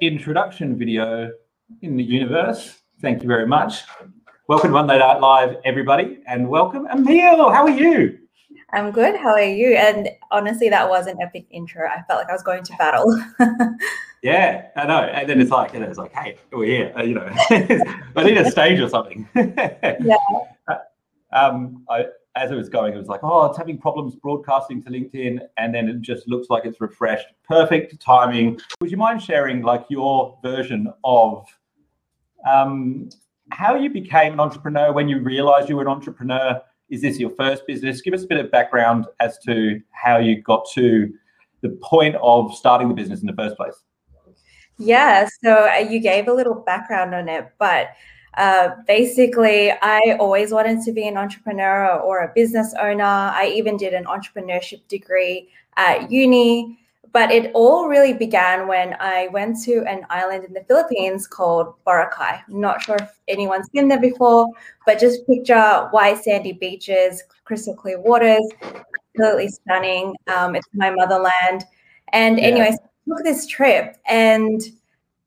introduction video in the universe. Thank you very much. Welcome to Monday Night Live, everybody, and welcome Emille. How are you? I'm good. How are you? And honestly, that was an epic intro. I felt like I was going to battle. yeah, I know. And then it's like, and it's like, hey, we're here. Uh, you know, I need a stage or something. yeah. Um, I, as it was going, it was like, oh, it's having problems broadcasting to LinkedIn, and then it just looks like it's refreshed. Perfect timing. Would you mind sharing like your version of um, how you became an entrepreneur when you realized you were an entrepreneur? Is this your first business? Give us a bit of background as to how you got to the point of starting the business in the first place. Yeah, so uh, you gave a little background on it, but uh, basically, I always wanted to be an entrepreneur or a business owner. I even did an entrepreneurship degree at uni. But it all really began when I went to an island in the Philippines called Boracay. I'm not sure if anyone's been there before, but just picture white sandy beaches, crystal clear waters, absolutely stunning. Um, it's my motherland. And yeah. anyways, I took this trip and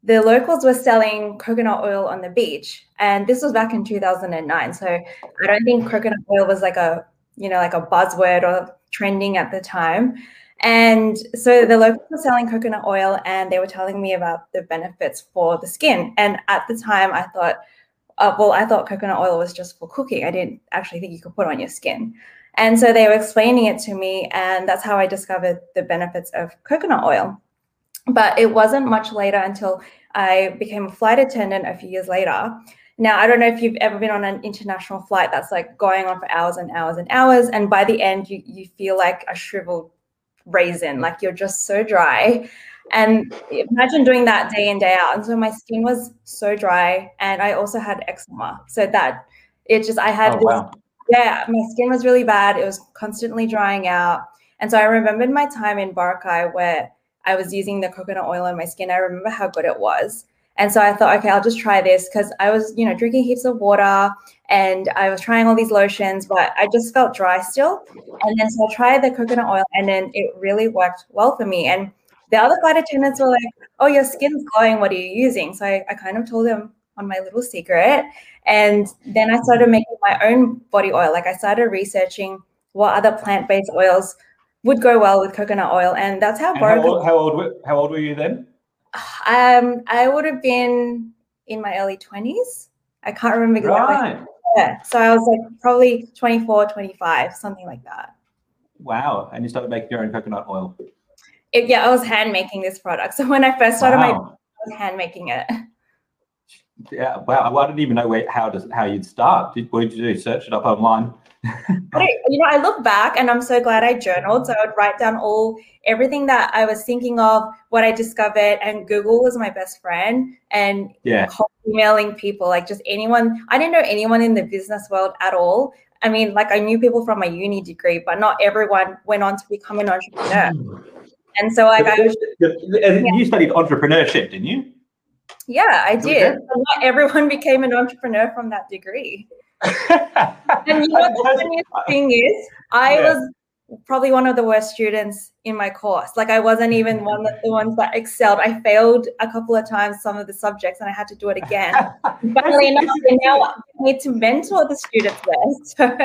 the locals were selling coconut oil on the beach and this was back in 2009 so i don't think coconut oil was like a you know like a buzzword or trending at the time. And so the locals were selling coconut oil and they were telling me about the benefits for the skin. And at the time i thought uh, well i thought coconut oil was just for cooking. I didn't actually think you could put on your skin. And so they were explaining it to me and that's how i discovered the benefits of coconut oil but it wasn't much later until I became a flight attendant a few years later. Now, I don't know if you've ever been on an international flight that's like going on for hours and hours and hours. And by the end, you, you feel like a shriveled raisin, like you're just so dry. And imagine doing that day in, day out. And so my skin was so dry. And I also had eczema. So that it just, I had oh, this, wow. yeah, my skin was really bad. It was constantly drying out. And so I remembered my time in Boracay where I was using the coconut oil on my skin. I remember how good it was. And so I thought, okay, I'll just try this because I was, you know, drinking heaps of water and I was trying all these lotions, but I just felt dry still. And then so I tried the coconut oil and then it really worked well for me. And the other flight attendants were like, oh, your skin's glowing. What are you using? So I, I kind of told them on my little secret. And then I started making my own body oil. Like I started researching what other plant based oils would go well with coconut oil, and that's how. And how, old, how old? How old were you then? Um, I would have been in my early twenties. I can't remember exactly. Right. Yeah, so I was like probably 24, 25, something like that. Wow! And you started making your own coconut oil. It, yeah, I was hand making this product. So when I first started wow. my, I was hand making it. Yeah, wow! I didn't even know where, how to how you'd start. Did, what did you do? Search it up online? you know, I look back and I'm so glad I journaled. So I would write down all everything that I was thinking of, what I discovered, and Google was my best friend. And yeah, emailing people, like just anyone. I didn't know anyone in the business world at all. I mean, like I knew people from my uni degree, but not everyone went on to become an entrepreneur. Hmm. And so, like, I was, yeah. you studied entrepreneurship, didn't you? Yeah, I did. not everyone became an entrepreneur from that degree and you know the funniest thing is, I yeah. was probably one of the worst students in my course. Like I wasn't even mm-hmm. one of the ones that excelled. I failed a couple of times some of the subjects, and I had to do it again. Funnily enough, now I need to mentor the students there. So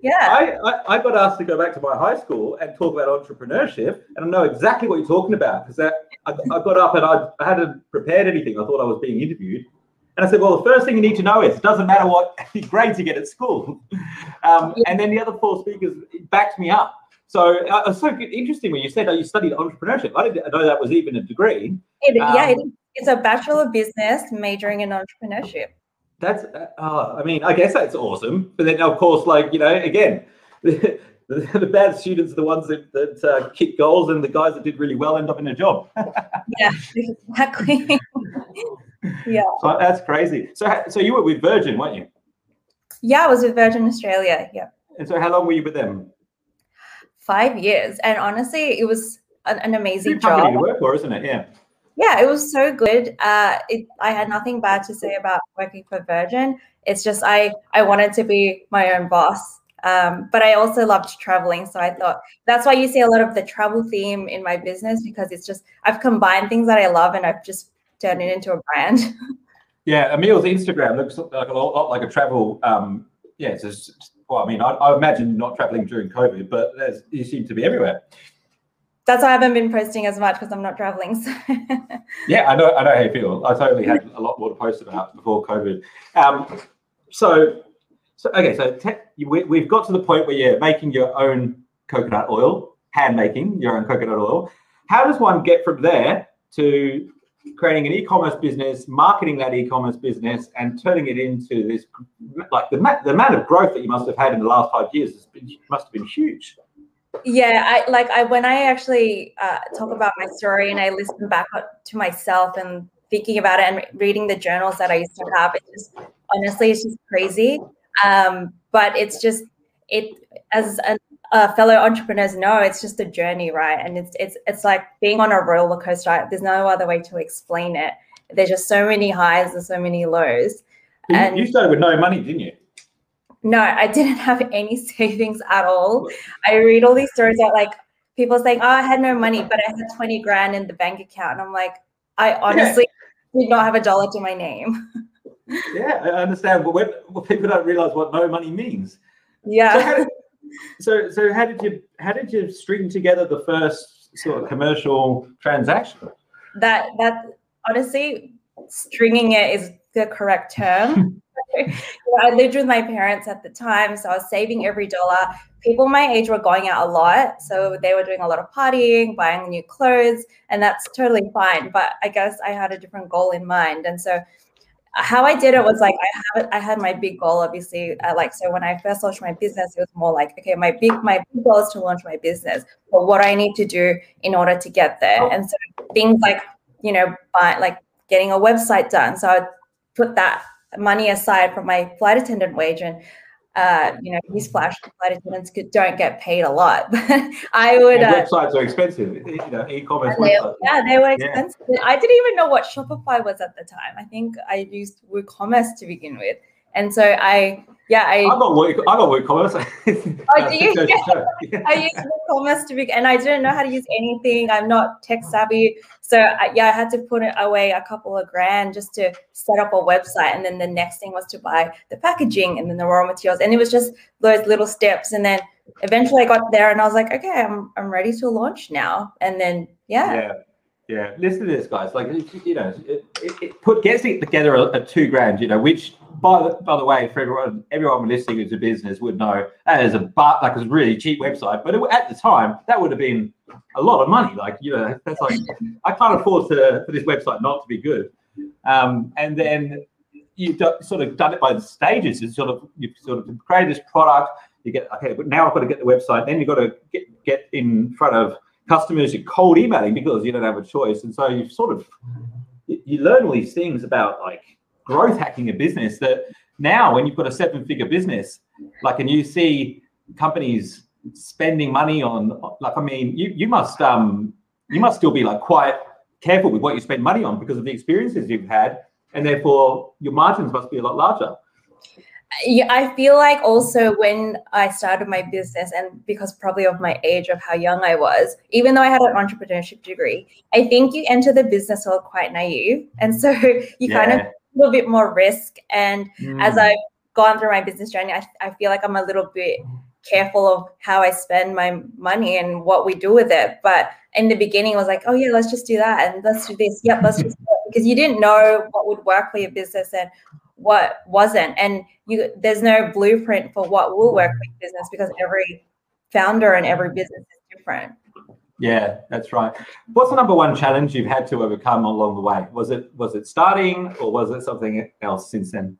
yeah, I, I, I got asked to go back to my high school and talk about entrepreneurship, and I know exactly what you're talking about because I, I got up and I, I hadn't prepared anything. I thought I was being interviewed. And I said, well, the first thing you need to know is it doesn't matter what grades you get at school. Um, and then the other four speakers backed me up. So uh, it's so interesting when you said oh, you studied entrepreneurship. I didn't know that was even a degree. It, um, yeah, it's a bachelor of business majoring in entrepreneurship. That's, uh, I mean, I guess that's awesome. But then, of course, like, you know, again, the, the, the bad students are the ones that, that uh, kick goals, and the guys that did really well end up in a job. yeah, exactly yeah. So that's crazy. So so you were with Virgin, weren't you? Yeah, I was with Virgin Australia. Yeah. And so how long were you with them? Five years, and honestly, it was an, an amazing Good job. to work for, isn't it? Yeah. Yeah, it was so good. Uh, it, I had nothing bad to say about working for Virgin. It's just I I wanted to be my own boss. Um, but I also loved traveling. So I thought that's why you see a lot of the travel theme in my business because it's just, I've combined things that I love and I've just turned it into a brand. Yeah, Emille's Instagram looks like a lot, like a travel. Um, yeah, it's just, well, I mean, I, I imagine not traveling during COVID, but you seem to be everywhere. That's why I haven't been posting as much because I'm not traveling. So. yeah, I know. I know how you feel. I totally had a lot more to post about before COVID. Um, so so okay, so te- we, we've got to the point where you're making your own coconut oil, hand making your own coconut oil. How does one get from there to creating an e-commerce business, marketing that e-commerce business, and turning it into this like the, the amount of growth that you must have had in the last five years has been, must have been huge. Yeah, I like I when I actually uh, talk about my story and I listen back to myself and thinking about it and reading the journals that I used to have, it just honestly it's just crazy. Um, but it's just it as a, a fellow entrepreneurs know it's just a journey, right? And it's it's it's like being on a roller coaster. Right? There's no other way to explain it. There's just so many highs and so many lows. You, and you started with no money, didn't you? No, I didn't have any savings at all. I read all these stories about like people saying, "Oh, I had no money, but I had twenty grand in the bank account," and I'm like, I honestly yeah. did not have a dollar to my name. yeah, I understand, but when well, people don't realize what no money means. Yeah. So how, did, so, so how did you how did you string together the first sort of commercial transaction? That that honestly, stringing it is the correct term. I lived with my parents at the time, so I was saving every dollar. People my age were going out a lot, so they were doing a lot of partying, buying new clothes, and that's totally fine. But I guess I had a different goal in mind, and so how I did it was like I have I had my big goal obviously uh, like so when I first launched my business it was more like okay my big my big goal is to launch my business but what I need to do in order to get there. And so things like you know buy, like getting a website done. So I put that money aside from my flight attendant wage and uh, you know, newsflash, flight attendants could, don't get paid a lot. I would. Uh, websites are expensive. You know, e-commerce. They, yeah, they were expensive. Yeah. I didn't even know what Shopify was at the time. I think I used WooCommerce to begin with, and so I yeah, I, I got work. I got WooCommerce. oh, do you? yeah. I use WooCommerce to be, and I didn't know how to use anything. I'm not tech savvy, so I, yeah, I had to put away a couple of grand just to set up a website, and then the next thing was to buy the packaging and then the raw materials, and it was just those little steps, and then eventually I got there, and I was like, okay, I'm I'm ready to launch now, and then yeah. Yeah. Yeah, listen to this, guys. Like, you know, it, it, it put gets it together at two grand. You know, which by the by the way, for everyone, everyone listening who's a business would know that is a but like a really cheap website. But it, at the time, that would have been a lot of money. Like, you know, that's like I can't afford to for this website not to be good. Um, and then you've sort of done it by the stages. You sort of you've sort of created this product. You get okay, but now I've got to get the website. Then you've got to get get in front of customers you're cold emailing because you don't have a choice. And so you sort of you learn all these things about like growth hacking a business that now when you've got a seven figure business, like and you see companies spending money on like I mean you you must um you must still be like quite careful with what you spend money on because of the experiences you've had and therefore your margins must be a lot larger yeah, I feel like also when I started my business, and because probably of my age of how young I was, even though I had an entrepreneurship degree, I think you enter the business world quite naive, and so you yeah. kind of a little bit more risk. And mm. as I've gone through my business journey, I, I feel like I'm a little bit careful of how I spend my money and what we do with it. But in the beginning, I was like, oh yeah, let's just do that and let's do this. Yep, let's just because you didn't know what would work for your business and what wasn't. And you there's no blueprint for what will work with business because every founder and every business is different. Yeah that's right. What's the number one challenge you've had to overcome along the way? Was it was it starting or was it something else since then?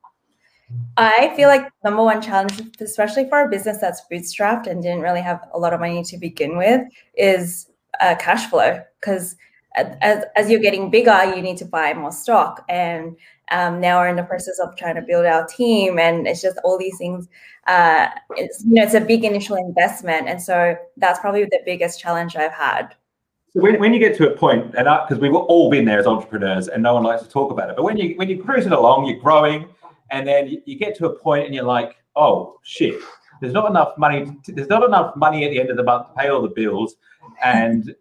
I feel like number one challenge, especially for a business that's bootstrapped and didn't really have a lot of money to begin with, is uh, cash flow. Because as, as you're getting bigger, you need to buy more stock. And um, now we're in the process of trying to build our team. And it's just all these things. Uh, it's, you know, it's a big initial investment. And so that's probably the biggest challenge I've had. So when, when you get to a point, and because we've all been there as entrepreneurs, and no one likes to talk about it, but when you when you're cruising along, you're growing, and then you, you get to a point, and you're like, "Oh shit, there's not enough money. To, there's not enough money at the end of the month to pay all the bills, and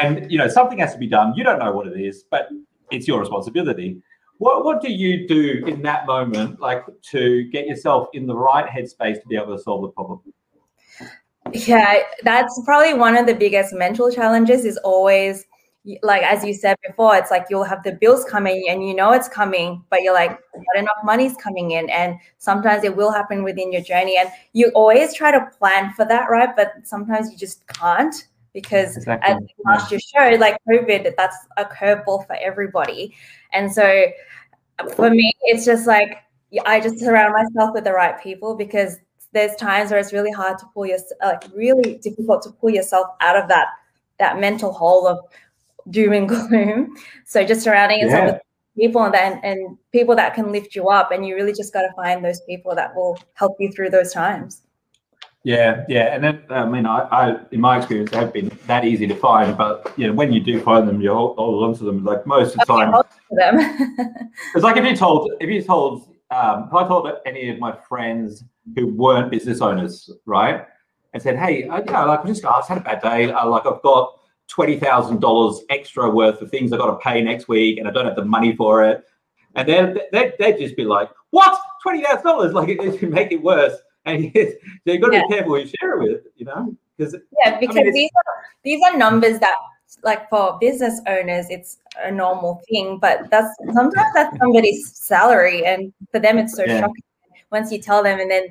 and you know something has to be done. You don't know what it is, but it's your responsibility. What what do you do in that moment, like to get yourself in the right headspace to be able to solve the problem? Yeah, that's probably one of the biggest mental challenges. Is always like as you said before, it's like you'll have the bills coming and you know it's coming, but you're like, not enough money's coming in. And sometimes it will happen within your journey. And you always try to plan for that, right? But sometimes you just can't because exactly. as last year showed, like COVID, that's a curveball for everybody. And so for me, it's just like I just surround myself with the right people because there's times where it's really hard to pull your like really difficult to pull yourself out of that that mental hole of doom and gloom. So just surrounding yourself yeah. with people and then and people that can lift you up and you really just got to find those people that will help you through those times yeah yeah and then i mean I, I in my experience they've been that easy to find but you know when you do find them you hold, hold on to them like most of the time it's like if you told if you told um, if i told any of my friends who weren't business owners right and said hey I, you know, like i just I had a bad day I, like i've got $20,000 extra worth of things I've got to pay next week and I don't have the money for it. And then they'd, they'd just be like, what? $20,000? Like it, it make it worse. And so you've got to yeah. be careful who you share it with, you know? Because yeah, because I mean, these are these are numbers that like for business owners it's a normal thing, but that's sometimes that's somebody's salary and for them it's so yeah. shocking once you tell them and then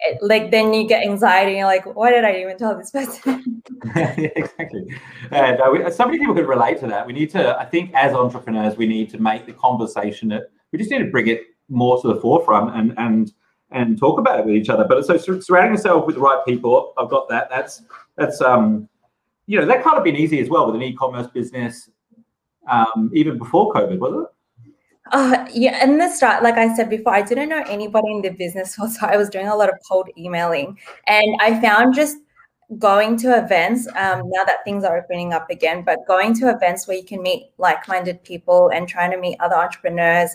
it, like then you get anxiety and you're like why did i even tell this person yeah, exactly and uh, we, so many people could relate to that we need to i think as entrepreneurs we need to make the conversation that we just need to bring it more to the forefront and and and talk about it with each other. But so surrounding yourself with the right people i've got that. That's that's um you know that kind of been easy as well with an e-commerce business um even before covid was it? Uh, yeah, in the start, like I said before, I didn't know anybody in the business so I was doing a lot of cold emailing, and I found just going to events um, now that things are opening up again, but going to events where you can meet like-minded people and trying to meet other entrepreneurs,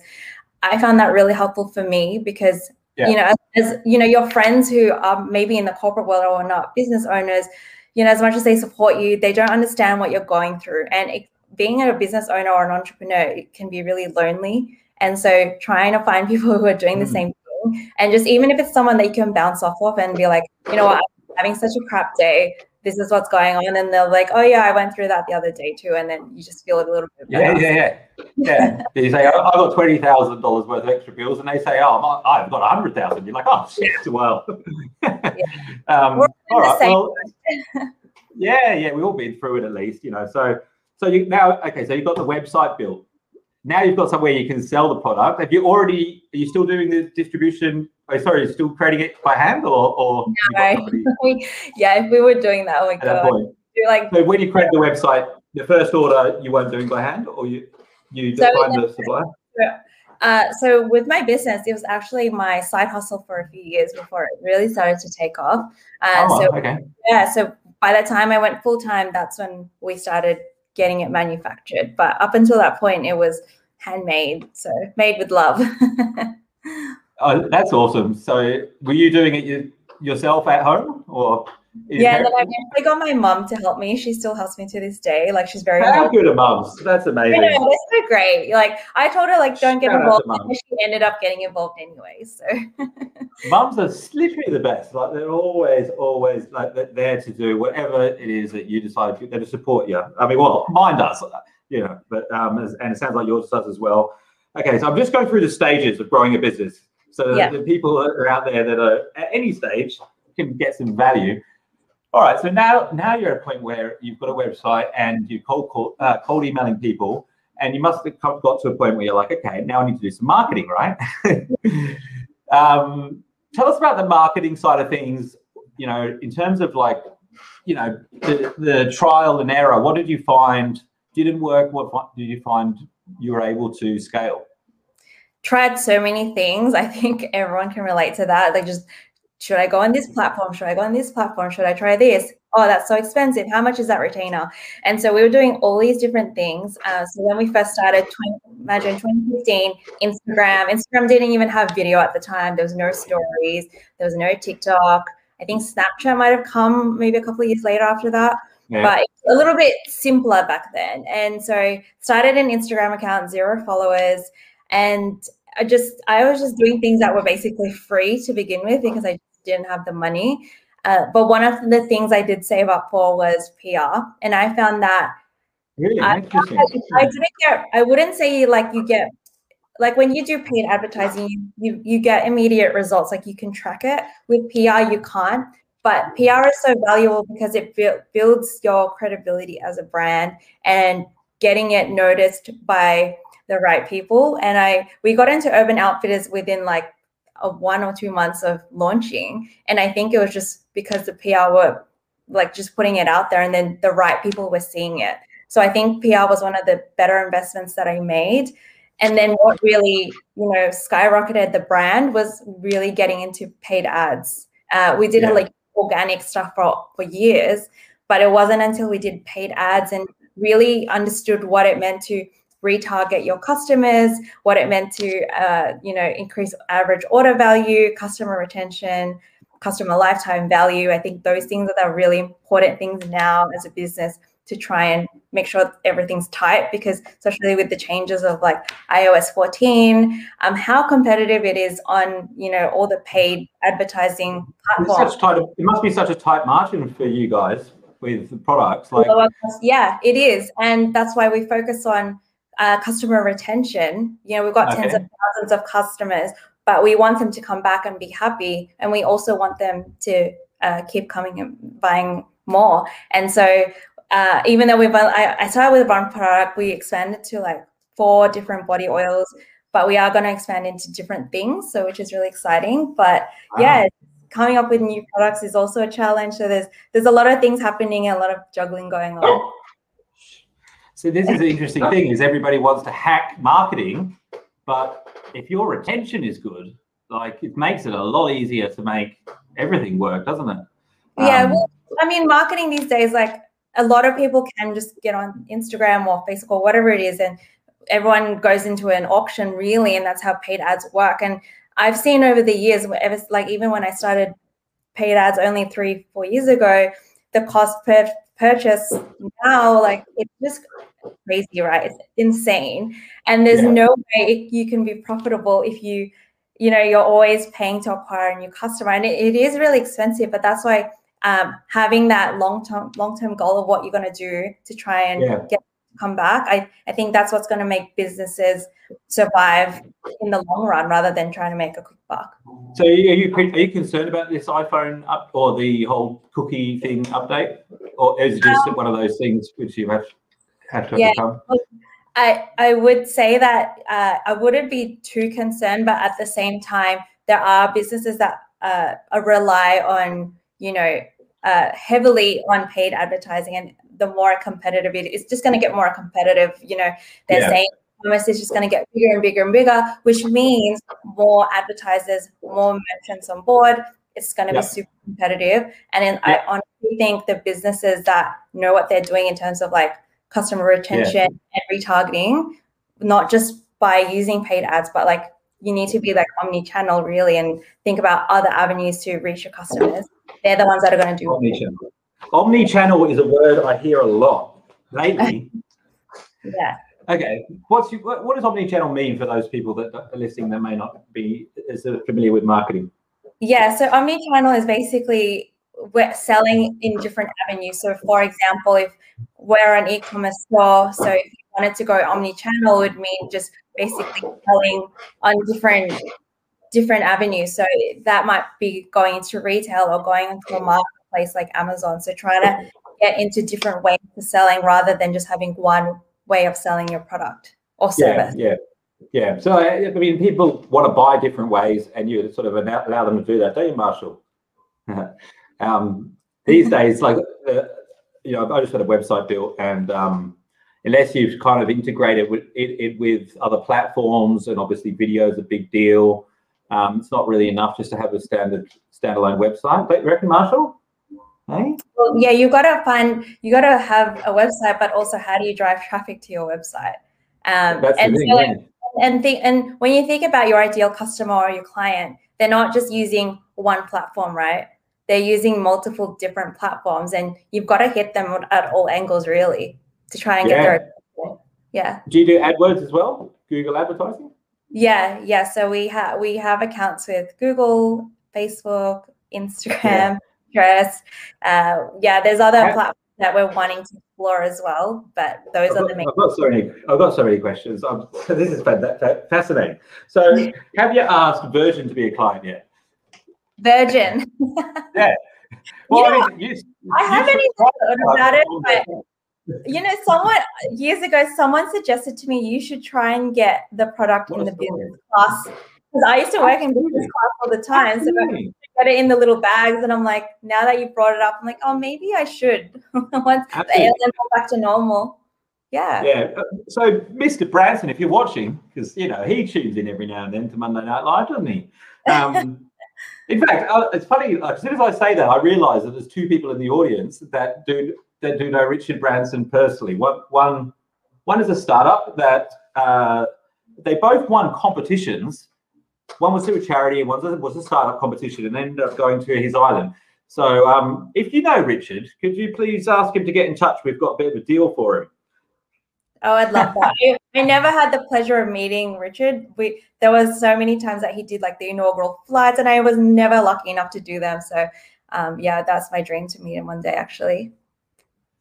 I found that really helpful for me because yeah. you know, as, as you know, your friends who are maybe in the corporate world or not business owners, you know, as much as they support you, they don't understand what you're going through, and it being a business owner or an entrepreneur it can be really lonely. And so trying to find people who are doing the mm. same thing and just even if it's someone that you can bounce off of and be like, you know what, I'm having such a crap day. This is what's going on. And they're like, oh yeah, I went through that the other day too. And then you just feel it a little bit better. Yeah, yeah, yeah. Yeah. you say, I got twenty thousand dollars worth of extra bills, and they say, Oh, I've got a hundred thousand. You're like, oh shit, well. yeah. um, all right. Well, yeah, yeah, we've all been through it at least, you know. So so you now okay, so you've got the website built. Now you've got somewhere you can sell the product. Have you already? Are you still doing the distribution? Oh, sorry, still creating it by hand or? or no. yeah, if we were doing that, oh my At god. That like so when you create the website, the first order you weren't doing by hand, or you you so find the supplier. Uh, so with my business, it was actually my side hustle for a few years before it really started to take off. Uh, oh, so okay. yeah, so by the time I went full time, that's when we started getting it manufactured. But up until that point, it was handmade, so made with love. oh, that's awesome. So, were you doing it you, yourself at home, or? Yeah, and then I got my mom to help me. She still helps me to this day. Like she's very how good are mums? That's amazing. Yeah, that's so great. Like I told her, like don't get Shout involved, and she ended up getting involved anyway. So mums are literally the best. Like they're always, always like they're there to do whatever it is that you decide. They're to support you. I mean, well, mine does, you know, but um, and it sounds like yours does as well. Okay, so I'm just going through the stages of growing a business. So yeah. the people that are out there that are at any stage can get some value. All right, so now now you're at a point where you've got a website and you're cold, uh, cold emailing people, and you must have got to a point where you're like, okay, now I need to do some marketing, right? um, tell us about the marketing side of things. You know, in terms of like, you know, the, the trial and error. What did you find didn't work? What did you find you were able to scale? Tried so many things. I think everyone can relate to that. Like just should I go on this platform? Should I go on this platform? Should I try this? oh, that's so expensive. How much is that retainer? And so we were doing all these different things. Uh, so when we first started, 20, imagine 2015, Instagram, Instagram didn't even have video at the time. There was no stories. There was no TikTok. I think Snapchat might have come maybe a couple of years later after that. Yeah. But a little bit simpler back then. And so started an Instagram account, zero followers. And I just, I was just doing things that were basically free to begin with because I didn't have the money. Uh, but one of the things I did save up for was PR. And I found that really I, I, I didn't get, I wouldn't say like you get like when you do paid advertising, you, you, you get immediate results. Like you can track it. With PR, you can't. But PR is so valuable because it builds your credibility as a brand and getting it noticed by the right people. And I we got into Urban Outfitters within like a one or two months of launching, and I think it was just because the PR were like just putting it out there, and then the right people were seeing it. So I think PR was one of the better investments that I made. And then what really, you know, skyrocketed the brand was really getting into paid ads. Uh, we did yeah. like organic stuff for, for years, but it wasn't until we did paid ads and really understood what it meant to retarget your customers, what it meant to, uh, you know, increase average order value, customer retention, customer lifetime value. I think those things are the really important things now as a business to try and make sure everything's tight because especially with the changes of like iOS 14, um, how competitive it is on you know all the paid advertising platforms. Tight, it must be such a tight margin for you guys with the products. Like yeah, it is, and that's why we focus on uh, customer retention. You know, we've got okay. tens of thousands of customers, but we want them to come back and be happy, and we also want them to uh, keep coming and buying more. And so uh, even though we've I, I started with one product, we expanded to like four different body oils, but we are going to expand into different things, so which is really exciting. But wow. yeah, coming up with new products is also a challenge. So there's there's a lot of things happening and a lot of juggling going on. So this is the interesting thing: is everybody wants to hack marketing, but if your retention is good, like it makes it a lot easier to make everything work, doesn't it? Yeah, um, well, I mean, marketing these days, like a lot of people can just get on Instagram or Facebook or whatever it is, and everyone goes into an auction really, and that's how paid ads work. And I've seen over the years, ever like even when I started paid ads only three, four years ago, the cost per purchase now, like it just crazy, right? It's insane. And there's yeah. no way you can be profitable if you, you know, you're always paying to acquire a new customer. And it, it is really expensive, but that's why um, having that long term long term goal of what you're going to do to try and yeah. get come back I, I think that's what's going to make businesses survive in the long run rather than trying to make a quick buck so are you are you concerned about this iphone up or the whole cookie thing update or is it just um, one of those things which you have have to yeah, overcome I, I would say that uh, I wouldn't be too concerned, but at the same time, there are businesses that uh, rely on you know, uh, heavily on paid advertising, and the more competitive it is, just going to get more competitive. You know, they're yeah. saying commerce is just going to get bigger and bigger and bigger, which means more advertisers, more merchants on board. It's going to yeah. be super competitive, and then yeah. I honestly think the businesses that know what they're doing in terms of like customer retention and retargeting, not just by using paid ads, but like you need to be like omni-channel really and think about other avenues to reach your customers they're the ones that are going to do omni-channel. Omni-channel is a word I hear a lot lately. yeah. Okay. What's what, what does omni-channel mean for those people that are listening that may not be as familiar with marketing? Yeah. So omni-channel is basically we're selling in different avenues. So, for example, if we're an e-commerce store, so if you wanted to go omni-channel, it would mean just basically selling on different different avenues. So that might be going into retail or going into a marketplace like Amazon. So trying to get into different ways of selling rather than just having one way of selling your product or service. Yeah, yeah. Yeah, so I mean, people want to buy different ways, and you sort of allow them to do that, don't you, Marshall? um, these days, like uh, you know, I just had a website built, and um, unless you've kind of integrated with it, it, with other platforms, and obviously video is a big deal. Um, it's not really enough just to have a standard standalone website. But you reckon, Marshall? Hey? Well, yeah, you got to find, you got to have a website, but also how do you drive traffic to your website? Um, That's the thing, so, yeah. and think, and when you think about your ideal customer or your client, they're not just using one platform, right? They're using multiple different platforms, and you've got to hit them at all angles, really, to try and get Yeah. their. Yeah. Do you do AdWords as well? Google advertising? Yeah, yeah. So we have we have accounts with Google, Facebook, Instagram, Pinterest. Uh, yeah, there's other Yeah. platforms that we're wanting to explore as well, but those I've are got, the main. I've got so many. I've got so many questions. Um, this is fa- fa- fascinating. So, have you asked Virgin to be a client yet? Virgin. Well, You know, I, mean, you, I you haven't even thought about it, that. you know, someone years ago, someone suggested to me you should try and get the product What in the story. business class because I used to work in business class all the time, so I Absolutely. get it in the little bags, and I'm like, now that you brought it up, I'm like, oh, maybe I should once the Absolutely. airline go back to normal. Yeah. Yeah. uh, So, Mr. Branson, if you're watching, because you know he tunes in every now and then to Monday Night Live, doesn't he? Um, in fact, uh, it's funny. As soon as I say that, I realise that there's two people in the audience that do that do know Richard Branson personally. One, one, one is a startup that uh, they both won competitions. One was through a charity, one was a, was a startup competition, and ended up going to his island. So, um, if you know Richard, could you please ask him to get in touch? We've got a bit of a deal for him. Oh, I'd love that. I, never had the pleasure of meeting Richard. We there was so many times that he did like the inaugural flights, and I was never lucky enough to do them. So, um, yeah, that's my dream to meet him one day. Actually.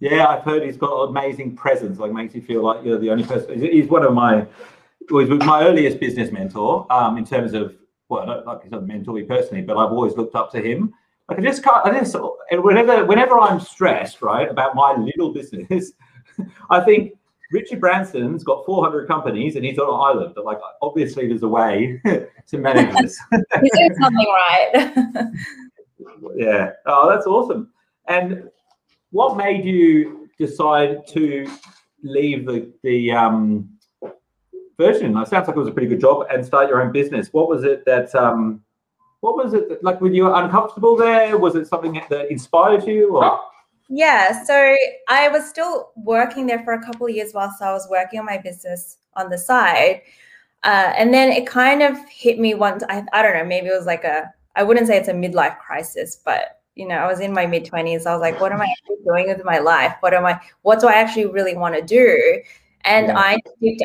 Yeah, I've heard he's got amazing presence. Like makes you feel like you're the only person. He's- one of my, he's my earliest business mentor. Um, in terms of well, don't like he's not a mentor me personally, but I've always looked up to him. Like I just can't. I just whenever whenever I'm stressed, right, about my little business, I think Richard Branson's got 400 companies and he's on an island. But like, obviously, there's a way to manage this. He's doing something right. Yeah. Oh, that's awesome. And what made you decide to leave the the um, Virgin? It sounds like it was a pretty good job and start your own business. What was it that um, what was it that, like? Were you uncomfortable there? Was it something that inspired you? Or Yeah, so I was still working there for a couple of years whilst I was working on my business on the side. Uh, and then it kind of hit me once. I, I don't know, maybe it was like a, I wouldn't say it's a midlife crisis, but you know, I was in my mid 20s. I was like, what am I actually doing with my life? What am I, what do I actually really want to do? And Yeah. I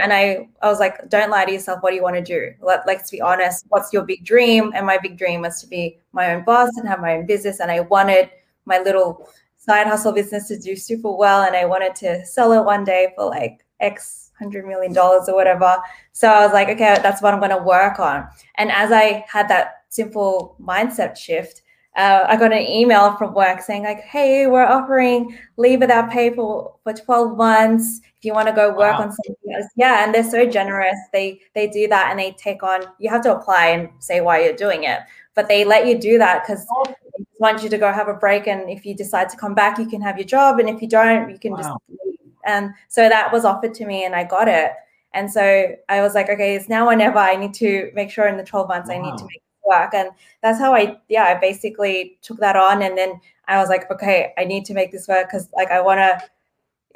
and I, I was like, don't lie to yourself. What do you want to do? Let, let's be honest. What's your big dream? And my big dream was to be my own boss and have my own business. And I wanted my little side hustle business to do super well and I wanted to sell it one day for like X hundred million dollars or whatever. So I was like, okay, that's what I'm going to work on. And as I had that simple mindset shift, uh, I got an email from work saying like, hey, we're offering leave without pay for, for 12 months if you want to go work Wow. on something else. Yeah, and they're so generous. They they do that and they take on. You have to apply and say why you're doing it, but they let you do that because want you to go have a break. And if you decide to come back, you can have your job. And if you don't, you can just leave. And so that was offered to me and I got it. And so I was like, okay, it's now or never. I need to make sure in the 12 months I need to make it work. And that's how I, yeah, I basically took that on. And then I was like, okay, I need to make this work because like I want to,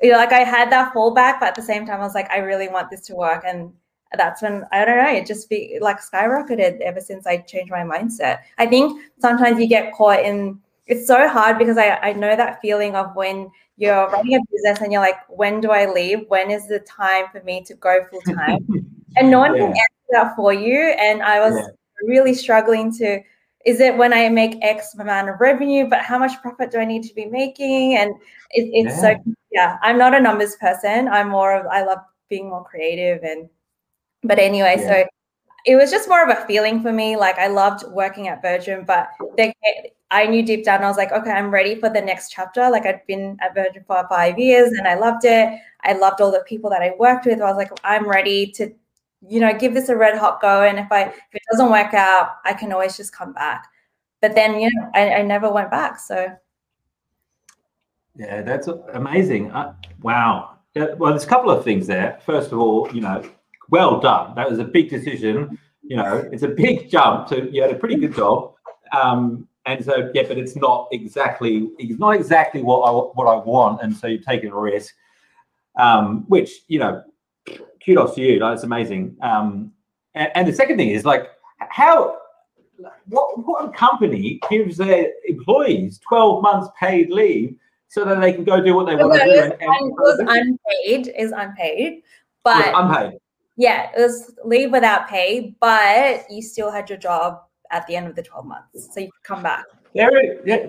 you know, like I had that fallback, but at the same time, I was like, I really want this to work. And that's when I don't know, it just be like skyrocketed ever since I changed my mindset. I think sometimes you get caught in it's so hard because I, I know that feeling of when you're running a business and you're like, when do I leave? When is the time for me to go full time? and no one can Yeah. answer that for you. And I was Yeah. really struggling to is it when I make X amount of revenue, but how much profit do I need to be making? And it, it's so yeah, I'm not a numbers person. I'm more of I love being more creative and but anyway, Yeah. so it was just more of a feeling for me. Like I loved working at Virgin, but they, I knew deep down I was like, okay, I'm ready for the next chapter. Like I'd been at Virgin for five years and I loved it. I loved all the people that I worked with. I was like, I'm ready to, you know, give this a red hot go. And if I if it doesn't work out, I can always just come back. But then, you know, I, I never went back. So Yeah, that's amazing. Uh, wow. Well, there's a couple of things there. First of all, you know, well done. That was a big decision. You know, it's a big jump. To you had a pretty good job, um, and so yeah, but it's not exactly it's not exactly what I what I want, and so you're taking a risk, um, which you know, kudos to you. That's amazing. Um, and, and the second thing is like how what what company gives their employees 12 months paid leave so that they can go do what they want to do? And, and it was unpaid, is unpaid, but unpaid. Yeah, it was leave without pay, but you still had your job at the end of the 12 months. So you could come back. Yeah, yeah,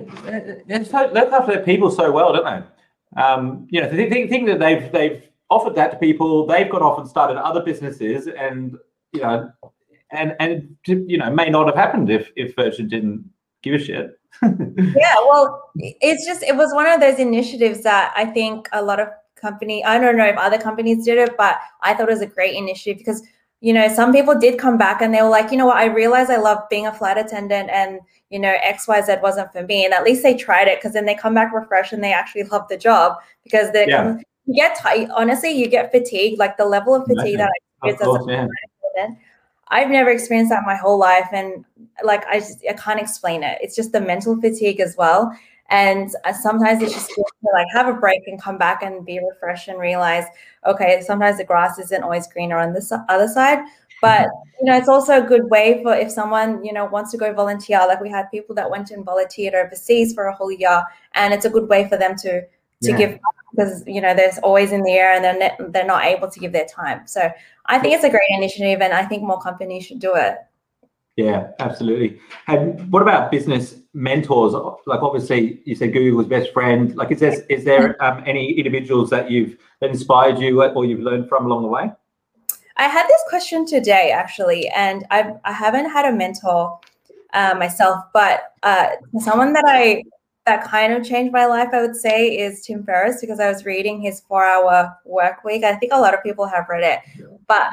look after their people so well, don't they? Um, you know, the thing, thing that they've they've offered that to people, they've gone off and started other businesses, and you know, and and you know, may not have happened if if Virgin didn't give a shit. yeah, well, it's just it was one of those initiatives that I think a lot of company, I don't know if other companies did it, but I thought it was a great initiative because you know, some people did come back and they were like, you know what, I realized I love being a flight attendant and, you know, XYZ wasn't for me. And at least they tried it because then they come back refreshed and they actually love the job because they yeah. come, you get tight. Honestly, you get fatigued, like the level of fatigue that I experienced as a flight attendant. I've never experienced that my whole life. And like, I just, I can't explain it. It's just the mental fatigue as well. And uh, sometimes it's just good to like have a break and come back and be refreshed and realize, okay, sometimes the grass isn't always greener on this other side. But you know, it's also a good way for if someone you know wants to go volunteer. Like we had people that went and volunteered overseas for a whole year, and it's a good way for them to to yeah. give because you know there's always in the air and they're they're not able to give their time. So I think it's a great initiative, and I think more companies should do it. Yeah, absolutely. And what about business mentors? Like, obviously, you said Google's best friend. Like, is there is there um, any individuals that you've that inspired you or you've learned from along the way? I had this question today actually, and I've I haven't had a mentor uh, myself, but uh, someone that I that kind of changed my life, I would say, is Tim Ferriss because I was reading his four hour work week. I think a lot of people have read it, but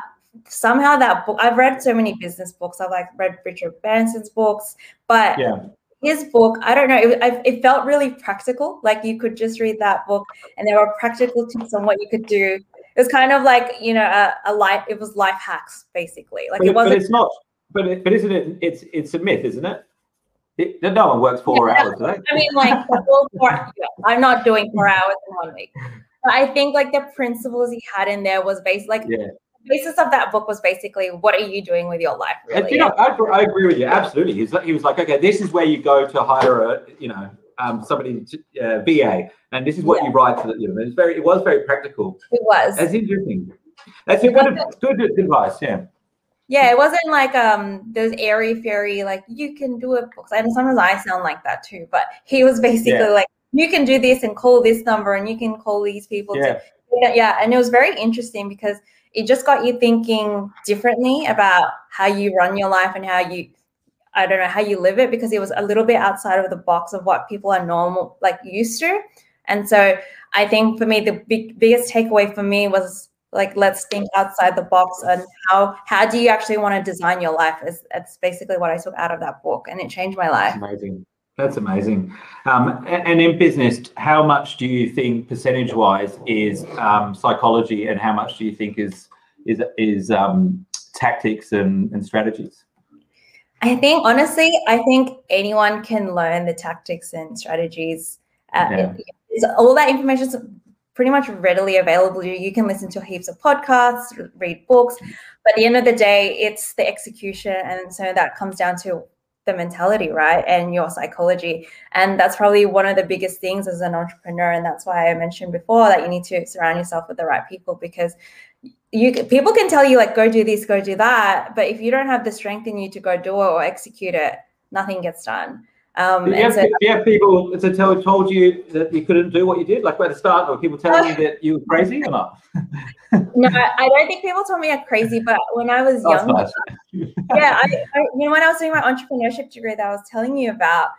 somehow that book I've read so many business books. I've like read Richard Branson's books, but yeah. his book, I don't know, it, it felt really practical. Like you could just read that book and there were practical tips on what you could do. It was kind of like, you know, a, a life, it was life hacks basically. Like but it wasn't. But it's not, but, it, but isn't it, it's, it's a myth, isn't it? It, no one works four yeah, hours, they? I mean, like, four, I'm not doing four hours in one week. But I think like the principles he had in there was based like yeah basis of that book was basically what are you doing with your life really? you know, I, I, agree with you absolutely He's, he was like okay this is where you go to hire a you know um, somebody to, uh, VA and this is what yeah. you write to the you know, it's very it was very practical it was that's interesting that's a good, good advice yeah yeah, it wasn't like um those airy fairy like you can do it books. And sometimes I sound like that too, but he was basically yeah. like you can do this and call this number and you can call these people. Yeah. To, yeah, and it was very interesting because it just got you thinking differently about how you run your life and how you I don't know how you live it because it was a little bit outside of the box of what people are normal like used to. And so I think for me the big, biggest takeaway for me was like let's think outside the box and how how do you actually want to design your life is that's basically what I took out of that book and it changed my life. amazing. That's amazing. Um, and in business, how much do you think percentage-wise is um, psychology, and how much do you think is is is um, tactics and, and strategies? I think honestly, I think anyone can learn the tactics and strategies. Uh, yeah. all that information is pretty much readily available. You can listen to heaps of podcasts, read books, but at the end of the day, it's the execution, and so that comes down to the mentality, right? And your psychology. And that's probably one of the biggest things as an entrepreneur. And that's why I mentioned before that you need to surround yourself with the right people because you people can tell you like go do this, go do that, but if you don't have the strength in you to go do it or execute it, nothing gets done. Um, do, you have, so, you have people that tell, told you that you couldn't do what you did? Like at the start, or people telling you that you were crazy or not? no, I don't think people told me I'm crazy. But when I was young, nice. yeah, I, I, you know, when I was doing my entrepreneurship degree that I was telling you about,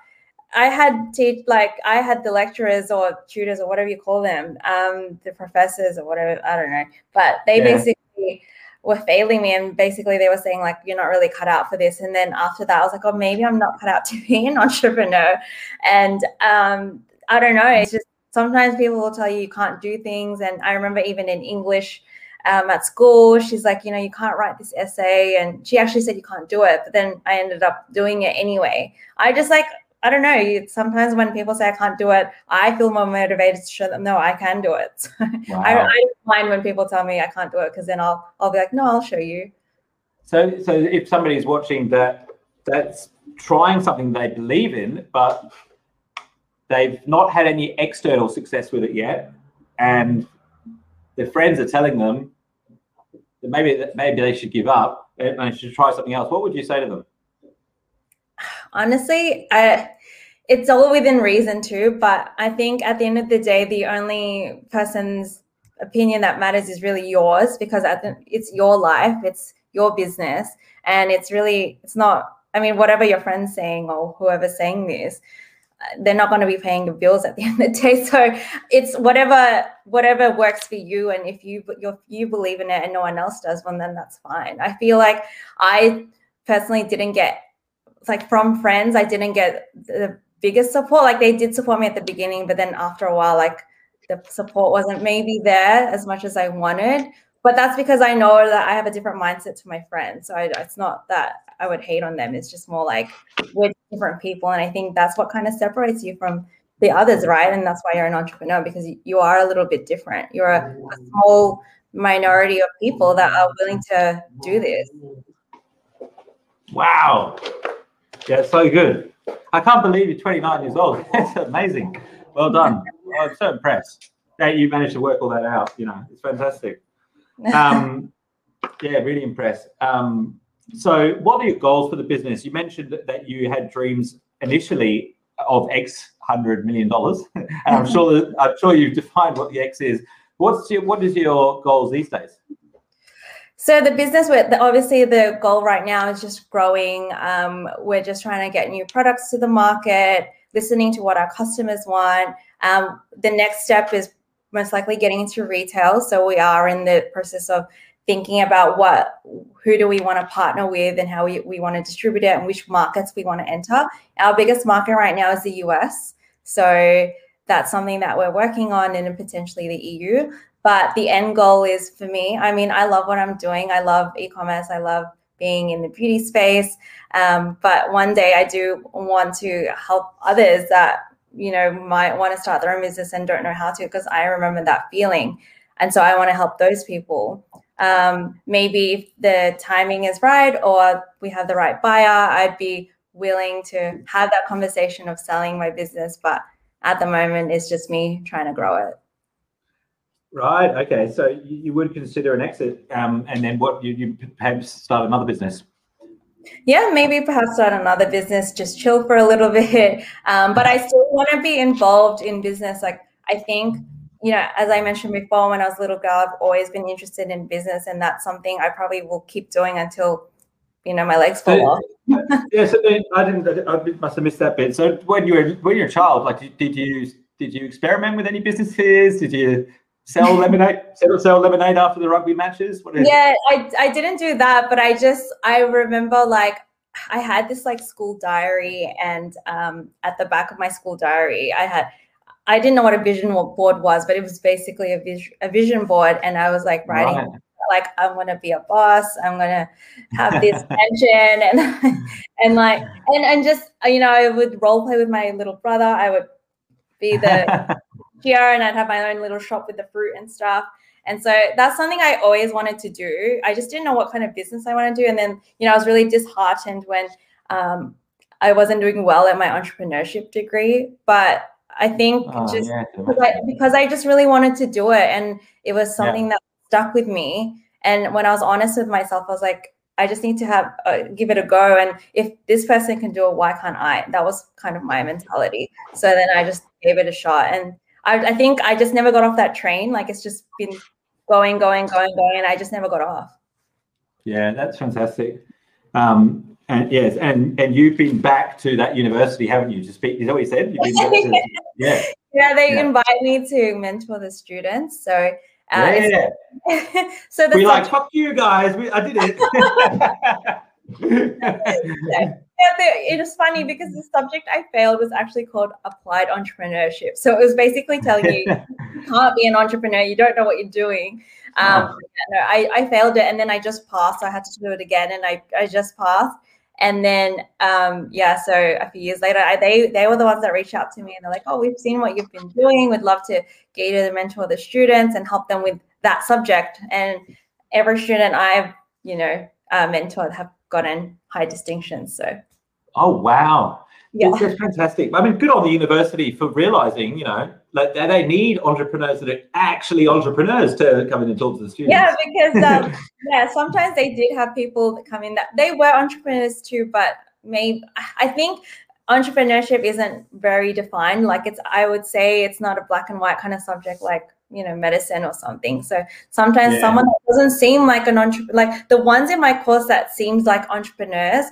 I had teach like I had the lecturers or tutors or whatever you call them, um, the professors or whatever I don't know, but they yeah. basically were failing me and basically they were saying like you're not really cut out for this. And then after that i was like oh maybe i'm not cut out to be an entrepreneur. And um, i don't know it's just sometimes people will tell you you can't do things and i remember even in english um, at school she's like you know you can't write this essay and she actually said you can't do it but then i ended up doing it anyway. I just like I don't know. Sometimes when people say I can't do it, I feel more motivated to show them, no, I can do it. wow. I, I don't mind when people tell me I can't do it because then I'll I'll be like, no, I'll show you. So so if somebody's watching that that's trying something they believe in, but they've not had any external success with it yet, and their friends are telling them that maybe maybe they should give up and they should try something else. What would you say to them? Honestly, I, it's all within reason too. But I think at the end of the day, the only person's opinion that matters is really yours because it's your life, it's your business, and it's really it's not. I mean, whatever your friend's saying or whoever's saying this, they're not going to be paying the bills at the end of the day. So it's whatever whatever works for you, and if you you you believe in it and no one else does, well then that's fine. I feel like I personally didn't get like from friends, I didn't get the biggest support. Like they did support me at the beginning, but then after a while, like the support wasn't maybe there as much as I wanted. But that's because I know that I have a different mindset to my friends. So I, it's not that I would hate on them. It's just more like we're different people. And I think that's what kind of separates you from the others, right? And that's why you're an entrepreneur because you are a little bit different. You're a, a small minority of people that are willing to do this. Wow. Yeah, so good. I can't believe you're 29 years old. It's amazing. Well done. I'm so impressed that you managed to work all that out. You know, it's fantastic. Um, yeah, really impressed. Um, so, what are your goals for the business? You mentioned that you had dreams initially of X hundred million dollars, and I'm sure that, I'm sure you've defined what the X is. What's your what is your goals these days? So the business, with obviously the goal right now is just growing. Um, we're just trying to get new products to the market, listening to what our customers want. Um, the next step is most likely getting into retail. So we are in the process of thinking about what, who do we want to partner with, and how we, we want to distribute it, and which markets we want to enter. Our biggest market right now is the US. So that's something that we're working on, and potentially the EU. But the end goal is for me, I mean, I love what I'm doing. I love e commerce. I love being in the beauty space. Um, but one day I do want to help others that, you know, might want to start their own business and don't know how to, because I remember that feeling. And so I want to help those people. Um, maybe if the timing is right or we have the right buyer, I'd be willing to have that conversation of selling my business. But at the moment, it's just me trying to grow it. Right. Okay. So you, you would consider an exit, um, and then what? You, you perhaps start another business. Yeah, maybe perhaps start another business, just chill for a little bit. Um, but I still want to be involved in business. Like I think, you know, as I mentioned before, when I was a little girl, I've always been interested in business, and that's something I probably will keep doing until, you know, my legs fall off. yeah. So I didn't. I must have missed that bit. So when you were when you're a child, like, did you did you experiment with any businesses? Did you sell lemonade sell, sell lemonade after the rugby matches yeah I, I didn't do that but i just i remember like i had this like school diary and um, at the back of my school diary i had i didn't know what a vision board was but it was basically a, vis- a vision board and i was like writing right. like i'm gonna be a boss i'm gonna have this pension and and like and and just you know i would role play with my little brother i would be the here and I'd have my own little shop with the fruit and stuff. And so that's something I always wanted to do. I just didn't know what kind of business I want to do. And then, you know, I was really disheartened when um, I wasn't doing well at my entrepreneurship degree. But I think oh, just yeah. because, I, because, I, just really wanted to do it. And it was something yeah. that stuck with me. And when I was honest with myself, I was like, I just need to have uh, give it a go. And if this person can do it, why can't I? That was kind of my mentality. So then I just gave it a shot. And I, I think I just never got off that train. Like it's just been going, going, going, going, and I just never got off. Yeah, that's fantastic. Um, and yes, and and you've been back to that university, haven't you? To speak, is that what you said? To, yeah. Yeah, they yeah. invite me to mentor the students. So uh, yeah. so the we like fuck you guys. We, I did it. Yeah, it is funny because the subject I failed was actually called applied entrepreneurship. So it was basically telling you you can't be an entrepreneur, you don't know what you're doing. Um, no, I, I failed it and then I just passed. I had to do it again and I, I just passed. And then, um, yeah, so a few years later, I, they they were the ones that reached out to me and they're like, "Oh, we've seen what you've been doing. We'd love to get you to mentor the students and help them with that subject." And every student I've, you know, uh, mentored have gotten high distinctions. So, oh wow, yeah, that's fantastic. I mean, good on the university for realizing, you know, like they need entrepreneurs that are actually entrepreneurs to come in and talk to the students. Yeah, because um, yeah, sometimes they did have people that come in that they were entrepreneurs too, but maybe I think entrepreneurship isn't very defined. Like it's, I would say, it's not a black and white kind of subject like you know medicine or something. So sometimes yeah. someone doesn't seem like an entrepreneur, like the ones in my course that seems like entrepreneurs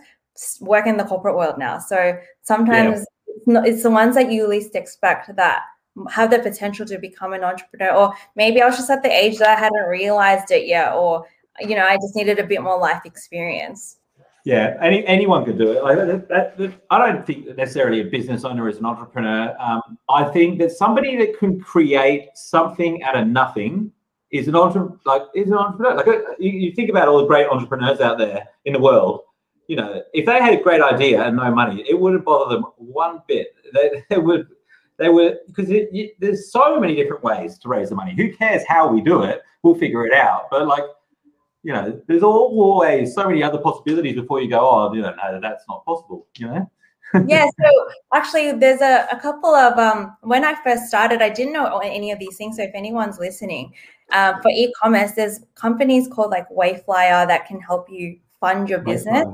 work in the corporate world now. So sometimes yeah. it's, not, it's the ones that you least expect that have the potential to become an entrepreneur. Or maybe i was just at the age that i hadn't realized it yet or you know i just needed a bit more life experience. Yeah any, anyone could do it. Like that, that, that, i don't think necessarily a business owner is an entrepreneur. Um, i think that somebody that can create something out of nothing is an entrepreneur like is an entrepreneur. Like uh, you, you think about all the great entrepreneurs out there in the world you know, if they had a great idea and no money, it wouldn't bother them one bit. They, they would, they were because there's so many different ways to raise the money. Who cares how we do it? We'll figure it out. But like, you know, there's always so many other possibilities before you go. Oh, you know, no, that's not possible. You know. yeah so actually there's a, a couple of um when i first started i didn't know any of these things so if anyone's listening um, for e-commerce there's companies called like wayflyer that can help you fund your business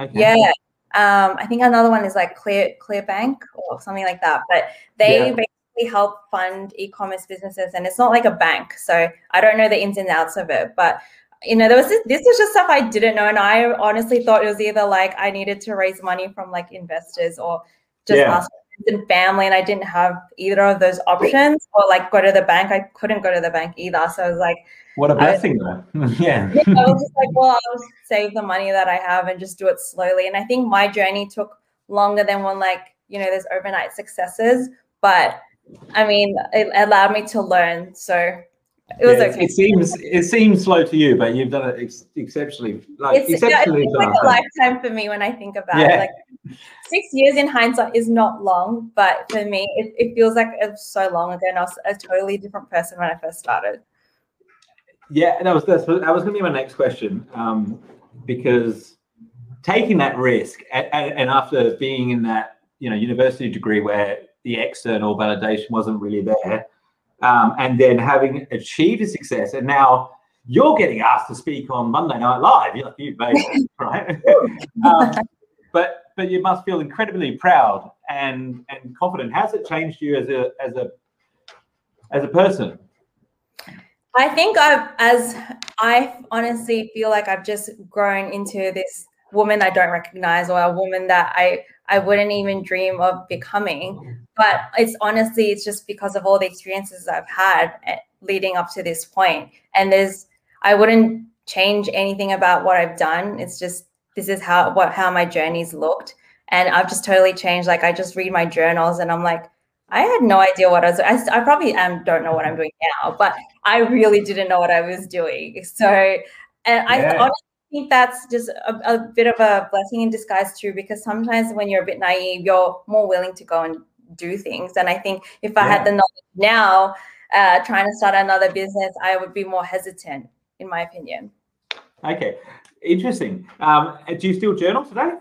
Okay. Yeah. Um, I think another one is like Clear Clearbanc or something like that. But they yeah. basically help fund e-commerce businesses, and it's not like a bank. So I don't know the ins and outs of it, but you know, there was this, this was just stuff I didn't know, and I honestly thought it was either like I needed to raise money from like investors or just yeah. ask friends and family, and I didn't have either of those options, or like go to the bank. I couldn't go to the bank either, so I was like, what a blessing, though. yeah. I was just like, well, I'll save the money that I have and just do it slowly. And I think my journey took longer than when, like, you know, there's overnight successes. But I mean, it allowed me to learn. So it was yeah, okay. It seems it seems slow to you, but you've done it ex- exceptionally. Like it's, exceptionally yeah, it's like a lifetime for me when I think about yeah. it. Like six years in hindsight is not long, but for me, it, it feels like it's so long ago. And I was a totally different person when I first started. Yeah, that was that's, that was going to be my next question um, because taking that risk and, and, after being in that you know university degree where the external validation wasn't really there, um, and then having achieved a success, and now you're getting asked to speak on Monday Night Live. You're you baby, right? um, but but you must feel incredibly proud and and confident. How's it changed you as a as a as a person? I think I've, as I honestly feel like I've just grown into this woman I don't recognize or a woman that I I wouldn't even dream of becoming. But it's honestly, it's just because of all the experiences I've had eh, leading up to this point. And there's, I wouldn't change anything about what I've done. It's just this is how what how my journey's looked, and I've just totally changed. Like I just read my journals, and I'm like, I had no idea what I was. I, I probably am, don't know what I'm doing now, but I really didn't know what I was doing. So, and I honestly think that's just a, a, bit of a blessing in disguise too, because sometimes when you're a bit naive, you're more willing to go and do things. And I think if I yeah. had the knowledge now, uh, trying to start another business, I would be more hesitant, in my opinion. Okay, interesting. Um, do you still journal today?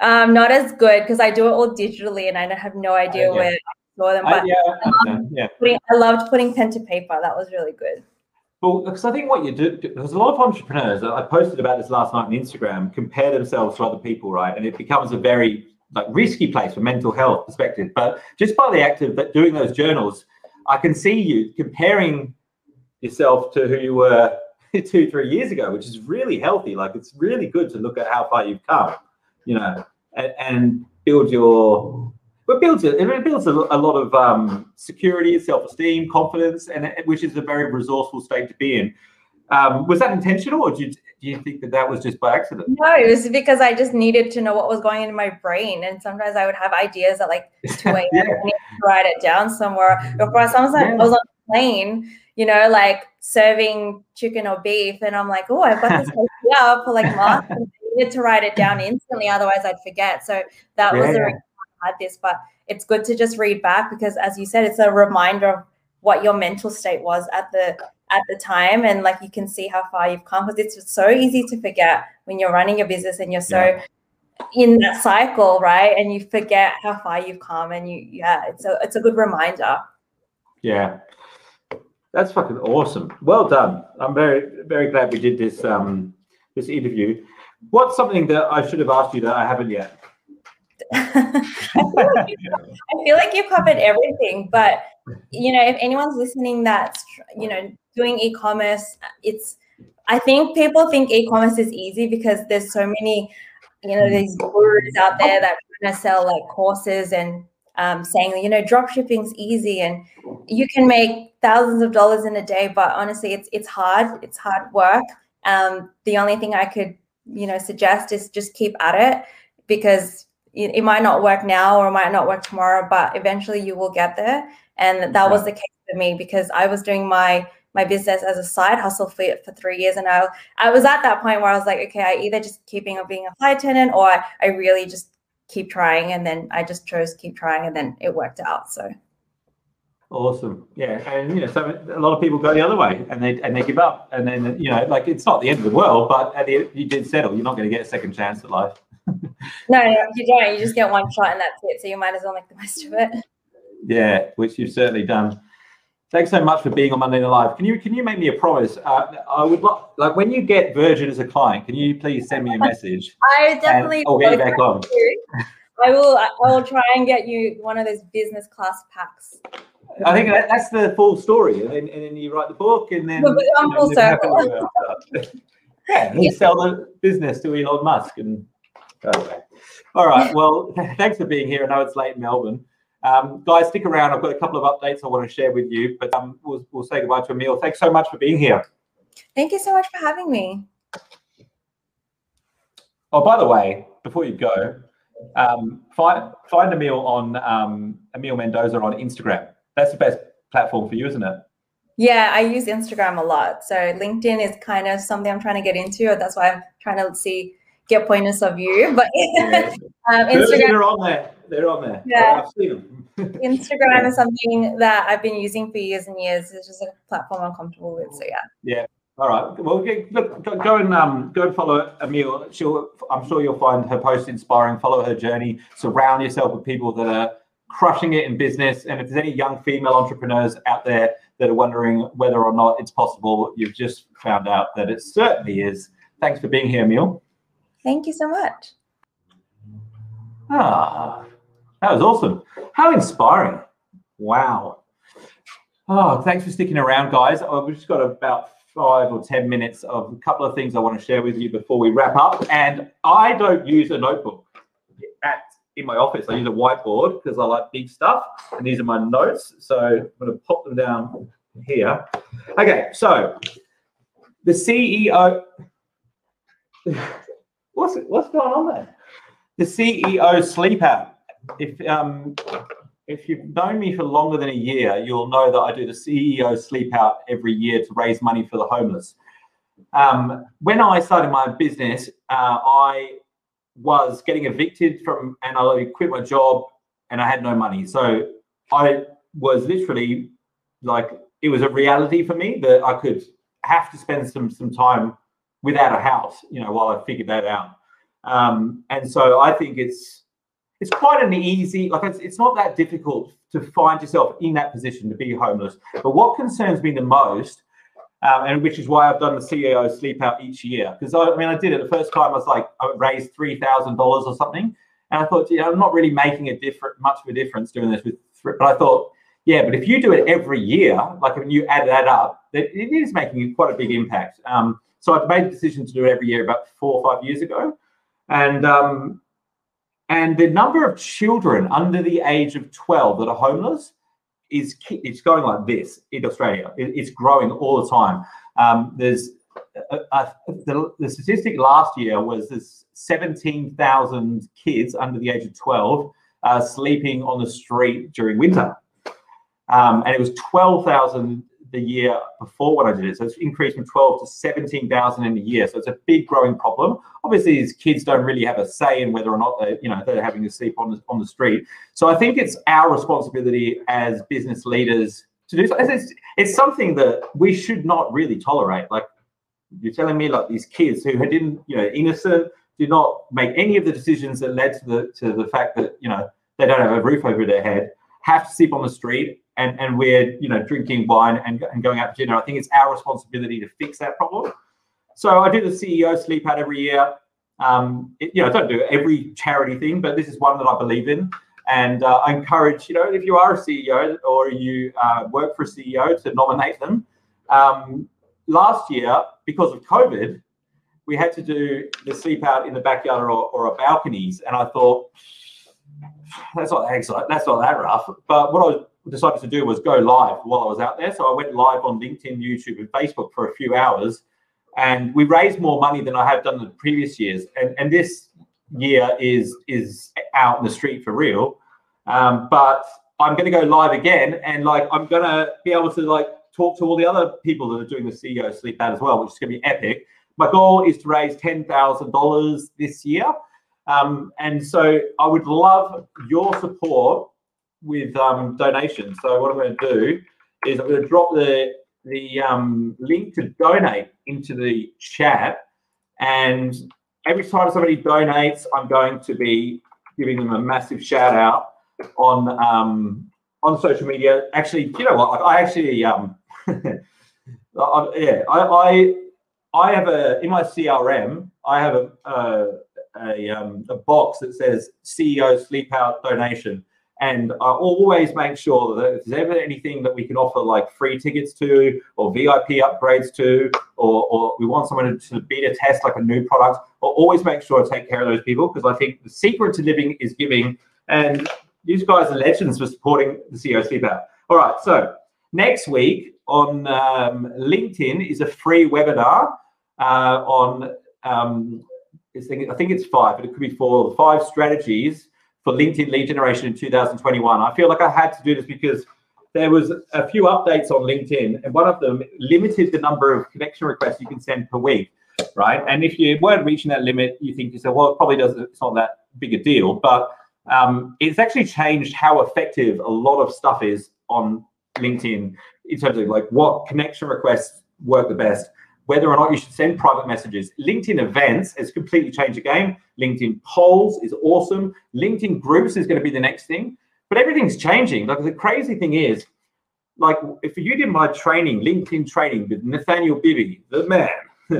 Um, not as good because I do it all digitally and I have no idea uh, yeah. where I saw them. But uh, yeah, I, yeah. Putting, I loved putting pen to paper. That was really good. Well, because I think what you do, because a lot of entrepreneurs. I posted about this last night on Instagram. Compare themselves to other people, right? And it becomes a very like risky place from mental health perspective. But just by the act of doing those journals, I can see you comparing yourself to who you were two, three years ago, which is really healthy. Like it's really good to look at how far you've come you know, and, and build your but builds it. It builds a, a lot of um, security, self-esteem, confidence, and which is a very resourceful state to be in. Um, was that intentional, or do you, do you think that that was just by accident? No, it was because I just needed to know what was going in my brain, and sometimes I would have ideas at like two a.m. yeah. I need to write it down somewhere. Or sometimes yeah. I was on a plane, you know, like serving chicken or beef, and I'm like, oh, I've got this idea for like mask needed to write it down instantly, otherwise I'd forget. So that yeah. was the reason I had this. But it's good to just read back because, as you said, it's a reminder of what your mental state was at the at the time, and like you can see how far you've come. Because it's so easy to forget when you're running a business and you're so yeah. in that cycle, right? And you forget how far you've come, and you yeah, it's a it's a good reminder. Yeah, that's fucking awesome. Well done. I'm very very glad we did this um this interview. What's something that I should have asked you that I haven't yet? I, feel like you've covered everything, but you know, if anyone's listening that's you know doing e-commerce, it's I think people think e-commerce is easy because there's so many, you know, these gurus out there that trying to sell like courses and um, saying, you know, drop shipping's easy and you can make thousands of dollars in a day. But honestly, it's it's hard. It's hard work. Um, the only thing I could, you know, suggest is just keep at it because it, it might not work now or it might not work tomorrow, but eventually you will get there. And that was the case for me because I was doing my my business as a side hustle for, for three years. And I, I was at that point where I was like, okay, I either just keeping on being a flight attendant or I really just keep trying. And then I just chose keep trying and then it worked out. So Awesome. Yeah. And you know, so a lot of people go the other way and they and they give up. And then you know, like it's not the end of the world, but at the end, you did settle. You're not going to get a second chance at life. no, you don't. You just get one shot and that's it. So you might as well make the most of it. Yeah, which you've certainly done. Thanks so much for being on Monday Night Live. Can you can you make me a promise? Uh, I would like, like when you get Virgin as a client, can you please send me a message? I definitely. I'll get you back on. I will. I will try and get you one of those business class packs. I think that, that's the full story, and then, and then you write the book, and then you know, full circle. yeah, sell the business to Elon Musk, and okay. all right. Well, thanks for being here. I know it's late in Melbourne. Um, guys, stick around. I've got a couple of updates I want to share with you, but um, we'll, we'll say goodbye to Emille. Thanks so much for being here. Thank you so much for having me. Oh, by the way, before you go, um, find find Emille on um, Emille Mendoza on Instagram that's the best platform for you, isn't it? Yeah, I use Instagram a lot. So LinkedIn is kind of something I'm trying to get into. That's why I'm trying to see get pointers of you. But yeah. um, Instagram, they're on there. They're on there. Yeah, I've seen them. Instagram is something that I've been using for years and years. It's just a platform I'm comfortable with. So yeah. Yeah. All right. Well, look, go and um, go and follow Emille. She'll, I'm sure you'll find her post inspiring. Follow her journey. Surround yourself with people that are crushing it in business. And if there's any young female entrepreneurs out there that are wondering whether or not it's possible, you've just found out that it certainly is. Thanks for being here, Emille. Thank you so much. Ah, that was awesome. How inspiring. Wow. Oh, thanks for sticking around, guys. Oh, we've just got about five or 10 minutes of a couple of things I want to share with you before we wrap up. And I don't use a notebook in my office, I use a whiteboard because I like big stuff, and these are my notes. So I'm going to pop them down here. Okay, so the CEO. What's what's going on there? The CEO sleep app. If um, if you've known me for longer than a year, you'll know that I do the CEO sleep out every year to raise money for the homeless. Um, when I started my business, uh, I was getting evicted from, and I quit my job, and I had no money. So I was literally like, it was a reality for me that I could have to spend some some time without a house, you know, while I figured that out. Um, and so I think it's it's quite an easy, like it's, it's not that difficult to find yourself in that position to be homeless. But what concerns me the most um, and which is why I've done the CEO sleep out each year. Because I, I, mean, I did it the first time. I was like, I raised three thousand dollars or something, and I thought, yeah, I'm not really making a different much of a difference doing this with. But I thought, yeah, but if you do it every year, like when you add that up, it, it is making quite a big impact. Um, so I made the decision to do it every year about four or five years ago, and um, and the number of children under the age of 12 that are homeless is it's going like this in Australia. It, it's growing all the time. Um, there's uh, uh, the, the, statistic last year was there's 17,000 kids under the age of 12 uh, sleeping on the street during winter. Um, and it was 12,000 the year before when I did it. So it's increased from 12 to 17,000 in a year. So it's a big growing problem. Obviously, these kids don't really have a say in whether or not they, you know, they're having to sleep on the, on the street. So I think it's our responsibility as business leaders to do so. It's, it's something that we should not really tolerate. Like you're telling me, like these kids who didn't, you know, innocent, did not make any of the decisions that led to the to the fact that you know they don't have a roof over their head, have to sleep on the street, and and we're you know drinking wine and, and going out to dinner. I think it's our responsibility to fix that problem. So I do the CEO sleep out every year. Um, it, you know, I don't do every charity thing, but this is one that I believe in. And uh, I encourage, you know, if you are a CEO or you uh, work for a CEO to nominate them. Um, last year, because of COVID, we had to do the sleep out in the backyard or, or balconies. And I thought, that's not that That's not that rough. But what I decided to do was go live while I was out there. So I went live on LinkedIn, YouTube, and Facebook for a few hours, and we raised more money than I have done in the previous years. And and this year is is out in the street for real. Um, but I'm going to go live again, and like I'm going to be able to like talk to all the other people that are doing the CEO sleep out as well, which is going to be epic. My goal is to raise ten thousand dollars this year. Um, and so I would love your support with um, donations. So what I'm going to do is I'm going to drop the the um, link to donate into the chat, and every time somebody donates, I'm going to be giving them a massive shout out on um, on social media. Actually, you know what? I actually um, I, yeah, I, I I have a in my CRM. I have a uh, a, um, a box that says CEO sleep out donation. And I always make sure that if there's ever anything that we can offer, like free tickets to, or VIP upgrades to, or, or we want someone to, be to beta test like a new product, I'll always make sure to take care of those people because I think the secret to living is giving. And these guys are legends for supporting the CEO Sleep Out. All right, so next week on um, LinkedIn is a free webinar uh, on um, I think it's five, but it could be four. Five strategies for LinkedIn lead generation in 2021. I feel like I had to do this because there was a few updates on LinkedIn, and one of them limited the number of connection requests you can send per week, right? And if you weren't reaching that limit, you think you say, well, it probably doesn't. It's not that big a deal, but um, it's actually changed how effective a lot of stuff is on LinkedIn in terms of like what connection requests work the best whether or not you should send private messages. LinkedIn events has completely changed the game. LinkedIn polls is awesome. LinkedIn groups is going to be the next thing. But everything's changing. Like the crazy thing is, like if you did my training, LinkedIn training with Nathanial Bibby, the man.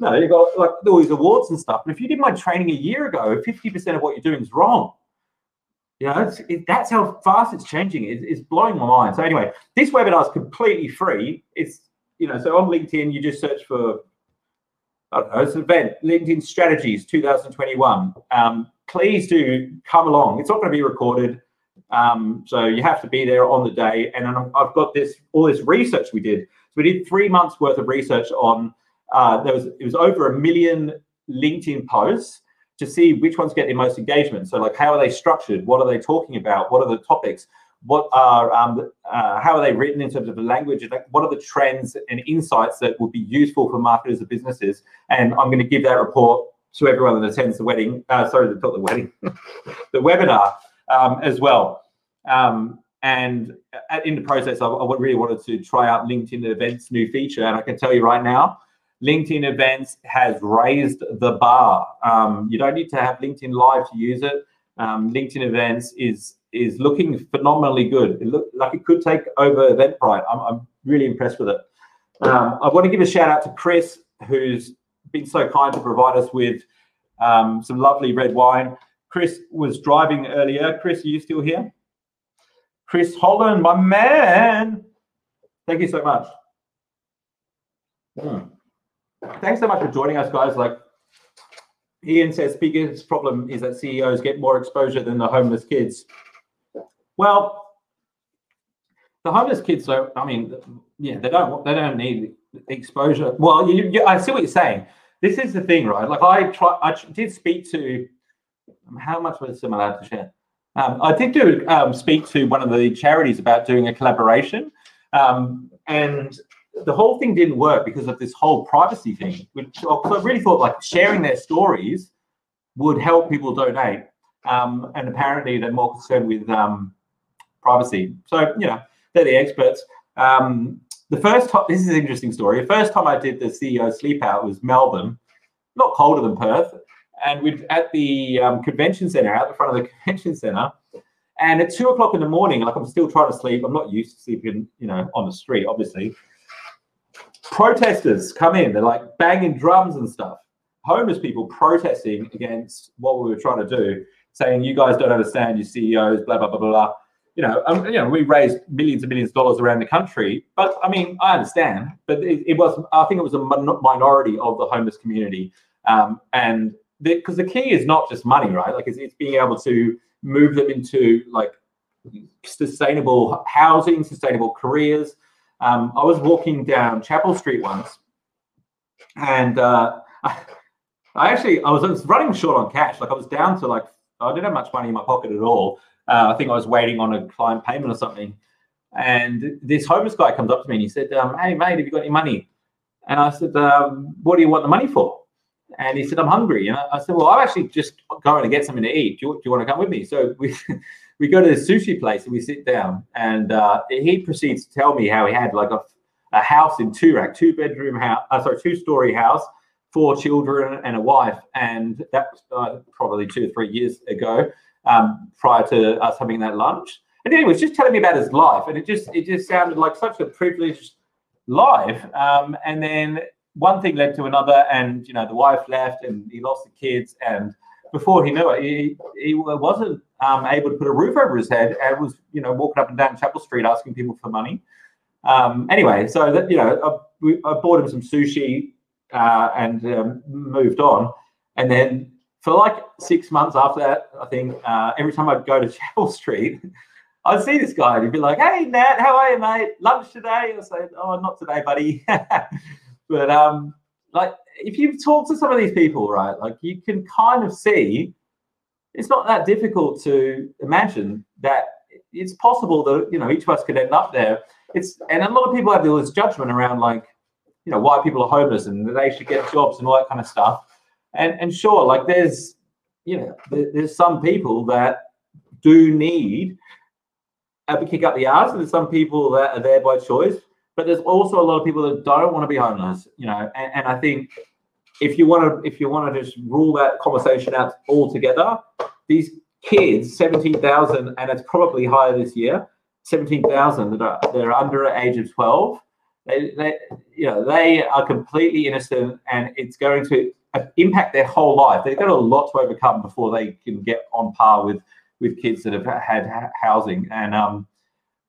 no, you got like all these awards and stuff. But if you did my training a year ago, 50% of what you're doing is wrong. You know, it, that's how fast it's changing. It, it's blowing my mind. So anyway, this webinar is completely free. It's you know, so on LinkedIn, you just search for, I don't know, it's an event, LinkedIn Strategies 2021. Um, please do come along. It's not going to be recorded. Um, so you have to be there on the day. And I've got this, all this research we did. So we did three months worth of research on, uh, there was, it was over a million LinkedIn posts to see which ones get the most engagement. So like, how are they structured? What are they talking about? What are the topics? What are um, uh, how are they written in terms of the language? What are the trends and insights that would be useful for marketers and businesses? And i'm going to give that report to everyone that attends the wedding uh, sorry not the wedding the webinar um, as well. Um, and in the process I, I really wanted to try out linkedin events new feature and i can tell you right now linkedin events has raised the bar. Um, you don't need to have linkedin live to use it. Um, linkedin events is is looking phenomenally good. It looked like it could take over Eventbrite. I'm, I'm really impressed with it. Um, I want to give a shout out to Chris, who's been so kind to provide us with um, some lovely red wine. Chris was driving earlier. Chris, are you still here? Chris Holland, my man. Thank you so much. Mm. Thanks so much for joining us, guys. Like Ian says, biggest problem is that CEOs get more exposure than the homeless kids. Well, the homeless kids, though, I mean, yeah, they don't they don't need exposure. Well, you, you, I see what you're saying. This is the thing, right? Like I try, I did speak to. How much was I'm allowed to share? Um, I did do um, speak to one of the charities about doing a collaboration. Um, and the whole thing didn't work because of this whole privacy thing. Which I really thought like sharing their stories would help people donate. Um, and apparently they're more concerned with um, privacy. So, you know, they're the experts. Um, the first time, this is an interesting story. The first time I did the CEO sleep out was Melbourne, not colder than Perth. And we're at the um, convention center, out the front of the convention center. And at two o'clock in the morning, like I'm still trying to sleep. I'm not used to sleeping, you know, on the street, obviously. Protesters come in, they're like banging drums and stuff. Homeless people protesting against what we were trying to do, saying, You guys don't understand, you CEOs, blah, blah, blah, blah you know, um, you know, we raised millions and millions of dollars around the country. But I mean, I understand, but it, it was, I think it was a minority of the homeless community. Um, and because the, the, key is not just money, right? Like it's, it's being able to move them into like sustainable housing, sustainable careers. Um, I was walking down Chapel Street once, and uh, I, actually I was, I was running short on cash. Like I was down to like I didn't have much money in my pocket at all. Uh, I think I was waiting on a client payment or something. And this homeless guy comes up to me and he said, um, Hey, mate, have you got any money? And I said, um, What do you want the money for? And he said, I'm hungry. And I said, Well, I'm actually just going to get something to eat. Do you, do you want to come with me? So we, we go to the sushi place and we sit down. And uh, he proceeds to tell me how he had like a, a house in Toorak, two bedroom house, uh, sorry, two story house, four children and a wife. And that was uh, probably two or three years ago um, prior to us having that lunch. And anyway, he was just telling me about his life, and it just it just sounded like such a privileged life. Um, and then one thing led to another, and you know the wife left, and he lost the kids, and before he knew it, he, he wasn't um, able to put a roof over his head, and was you know walking up and down Chapel Street asking people for money. Um, anyway, so that you know, I, I bought him some sushi uh, and um, moved on, and then for like six months after that, I think uh, every time I'd go to Chapel Street, I'd see this guy and he'd be like, "Hey Nat, how are you, mate? Lunch today?" I say, "Oh, not today, buddy." but um, like if you talk to some of these people, right, like you can kind of see it's not that difficult to imagine that it's possible that you know each of us could end up there. It's and a lot of people have this judgment around like you know why people are homeless and that they should get jobs and all that kind of stuff. And and sure, like there's you know there, there's some people that do need a kick up the arse, and there's some people that are there by choice. But there's also a lot of people that don't want to be homeless, you know. And, and I think if you want to if you want to just rule that conversation out altogether, these kids, seventeen thousand, and it's probably higher this year, seventeen thousand that are they're under the age of twelve. They, they, you know, they are completely innocent, and it's going to impact their whole life. They've got a lot to overcome before they can get on par with with kids that have had housing. And um,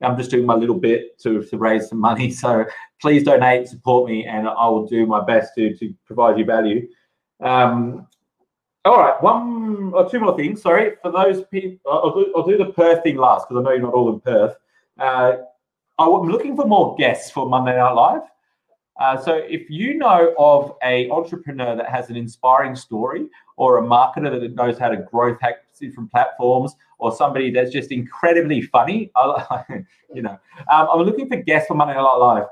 I'm just doing my little bit to, to raise some money. So please donate, support me, and I will do my best to to provide you value. Um, all right, one or two more things. Sorry for those people. I'll do, I'll do the Perth thing last because I know you're not all in Perth. Uh, I'm looking for more guests for Monday Night Live. Uh, so if you know of a entrepreneur that has an inspiring story or a marketer that knows how to growth hack different platforms or somebody that's just incredibly funny, you know, um, I'm looking for guests for Monday Night Live.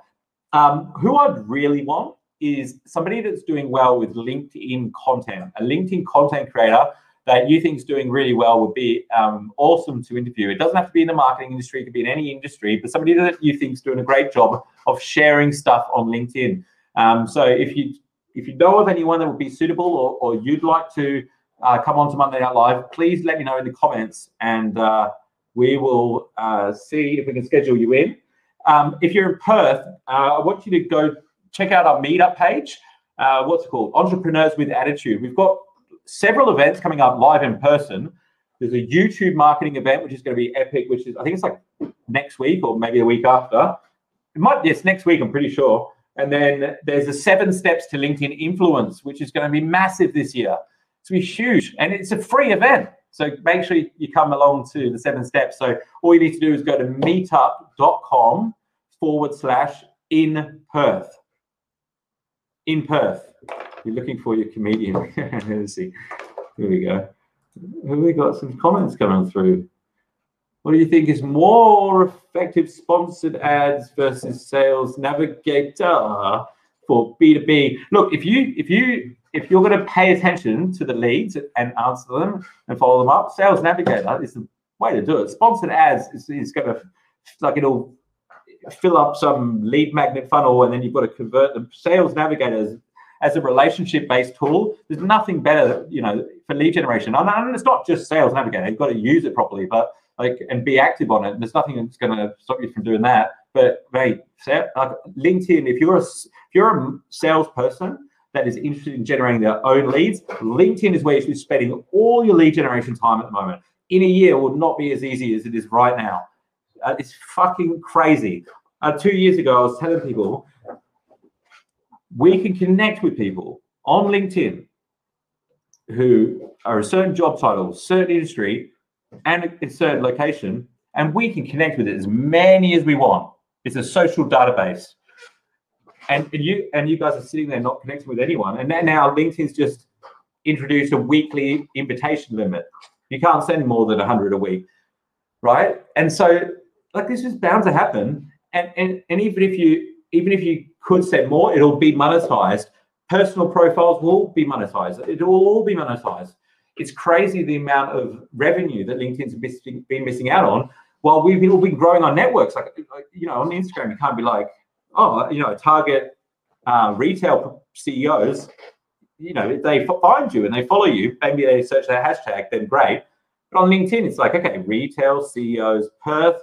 Um, who I'd really want is somebody that's doing well with LinkedIn content, a LinkedIn content creator that you think is doing really well would be um, awesome to interview. It doesn't have to be in the marketing industry; it could be in any industry, but somebody that you think is doing a great job of sharing stuff on LinkedIn. Um, so if you if you know of anyone that would be suitable, or, or you'd like to uh, come on to Monday Night Live, please let me know in the comments, and uh, we will uh, see if we can schedule you in. Um, if you're in Perth, uh, I want you to go check out our meetup page. Uh, what's it called? Entrepreneurs with Attitude. We've got several events coming up live in person. There's a YouTube marketing event, which is going to be epic, which is, I think it's like next week or maybe a week after. It might, yes, next week, I'm pretty sure. And then there's the seven steps to LinkedIn influence, which is going to be massive this year. It's going to be huge. And it's a free event. So make sure you come along to the seven steps. So all you need to do is go to meetup.com forward slash in Perth. In Perth. You're looking for your comedian. Let's see. Here we go. Have we got some comments coming through? What do you think is more effective sponsored ads versus sales navigator for B2B? Look, if you if you if you're going to pay attention to the leads and answer them and follow them up, sales navigator is the way to do it. Sponsored ads is, is going to like it'll fill up some lead magnet funnel and then you've got to convert them. Sales navigators as a relationship based tool, there's nothing better, you know, for lead generation. And it's not just sales navigator, you've got to use it properly, but like and be active on it. And there's nothing that's going to stop you from doing that. But like LinkedIn, if you're a if you're a salesperson that is interested in generating their own leads, LinkedIn is where you should be spending all your lead generation time at the moment. In a year, will not be as easy as it is right now. Uh, it's fucking crazy. Uh, two years ago, I was telling people we can connect with people on LinkedIn who are a certain job title, certain industry, and a certain location, and we can connect with it as many as we want. It's a social database. And, and you and you guys are sitting there not connecting with anyone. And now LinkedIn's just introduced a weekly invitation limit. You can't send more than 100 a week, right? And so like this is bound to happen. And, and and even if you even if you could send more, it'll be monetized. Personal profiles will be monetized. It will all be monetized. It's crazy the amount of revenue that LinkedIn's been missing out on while we've all been growing our networks. Like, you know, on Instagram, you can't be like, oh, you know, target uh, retail CEOs. You know, they find you and they follow you, maybe they search that hashtag, then great. But on LinkedIn, it's like, okay, retail CEOs, Perth,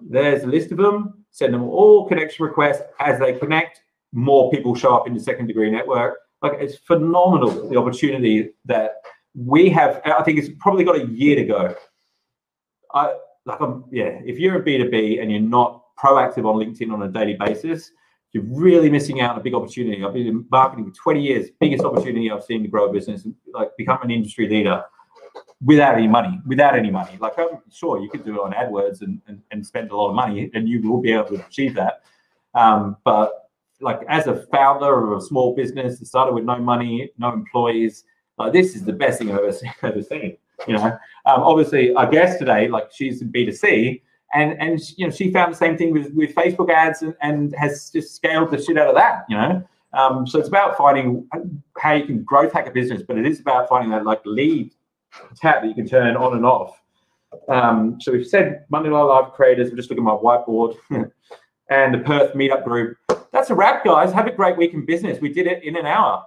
there's a list of them. Send them all connection requests as they connect. More people show up in the second degree network. Like it's phenomenal the opportunity that we have. I think it's probably got a year to go. I like I'm yeah. If you're a B2B and you're not proactive on LinkedIn on a daily basis, you're really missing out on a big opportunity. I've been in marketing for 20 years, biggest opportunity I've seen to grow a business, and like become an industry leader without any money, without any money. Like, I'm sure you could do it on AdWords and, and, and spend a lot of money and you will be able to achieve that. Um, but like as a founder of a small business that started with no money, no employees, like this is the best thing I've ever seen. Ever seen you know, um, obviously our guest today, like she's in B2C and, and you know, she found the same thing with, with Facebook ads and, and has just scaled the shit out of that, you know? Um, so it's about finding how you can growth hack a business, but it is about finding that like lead tap that you can turn on and off. Um, so we've said Monday Night Live creators. I'm just looking at my whiteboard and the Perth meetup group. That's a wrap, guys. Have a great week in business. We did it in an hour.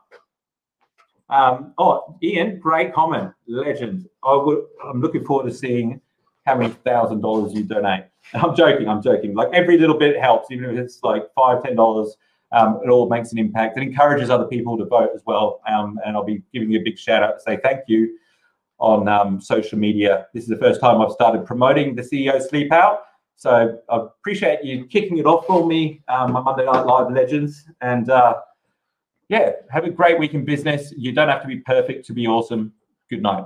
Um, oh, Ian, great comment, legend. I would. I'm looking forward to seeing how many thousand dollars you donate. I'm joking. I'm joking. Like every little bit helps, even if it's like five, ten dollars. Um, it all makes an impact. It encourages other people to vote as well. Um, and I'll be giving you a big shout out to say thank you on um, social media. This is the first time I've started promoting the CEO Sleep Out. So I appreciate you kicking it off for me, um, my Monday Night Live legends. And uh, yeah, have a great week in business. You don't have to be perfect to be awesome. Good night.